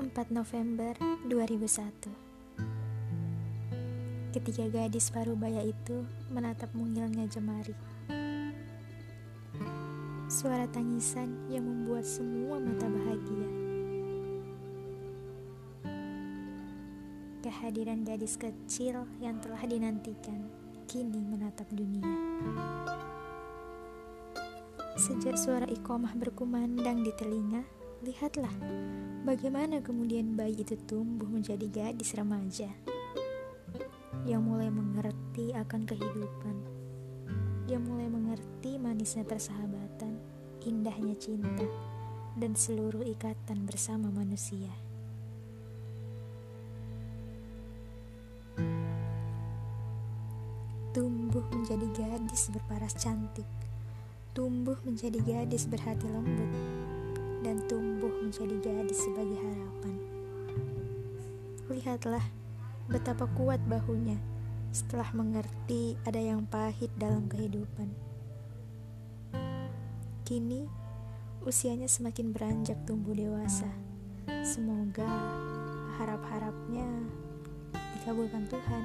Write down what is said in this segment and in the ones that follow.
4 November 2001 Ketika gadis parubaya itu menatap mungilnya jemari. Suara tangisan yang membuat semua mata bahagia. Kehadiran gadis kecil yang telah dinantikan kini menatap dunia. Sejak suara ikomah berkumandang di telinga, lihatlah Bagaimana kemudian bayi itu tumbuh menjadi gadis remaja yang mulai mengerti akan kehidupan, yang mulai mengerti manisnya persahabatan, indahnya cinta, dan seluruh ikatan bersama manusia. Tumbuh menjadi gadis berparas cantik, tumbuh menjadi gadis berhati lembut, menjadi gadis sebagai harapan. Lihatlah betapa kuat bahunya setelah mengerti ada yang pahit dalam kehidupan. Kini usianya semakin beranjak tumbuh dewasa. Semoga harap-harapnya dikabulkan Tuhan.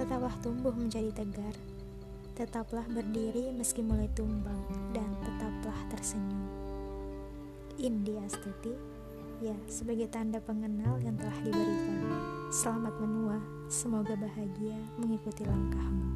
Tetaplah tumbuh menjadi tegar. Tetaplah berdiri meski mulai tumbang dan. India Astuti ya sebagai tanda pengenal yang telah diberikan. Selamat menua, semoga bahagia mengikuti langkahmu.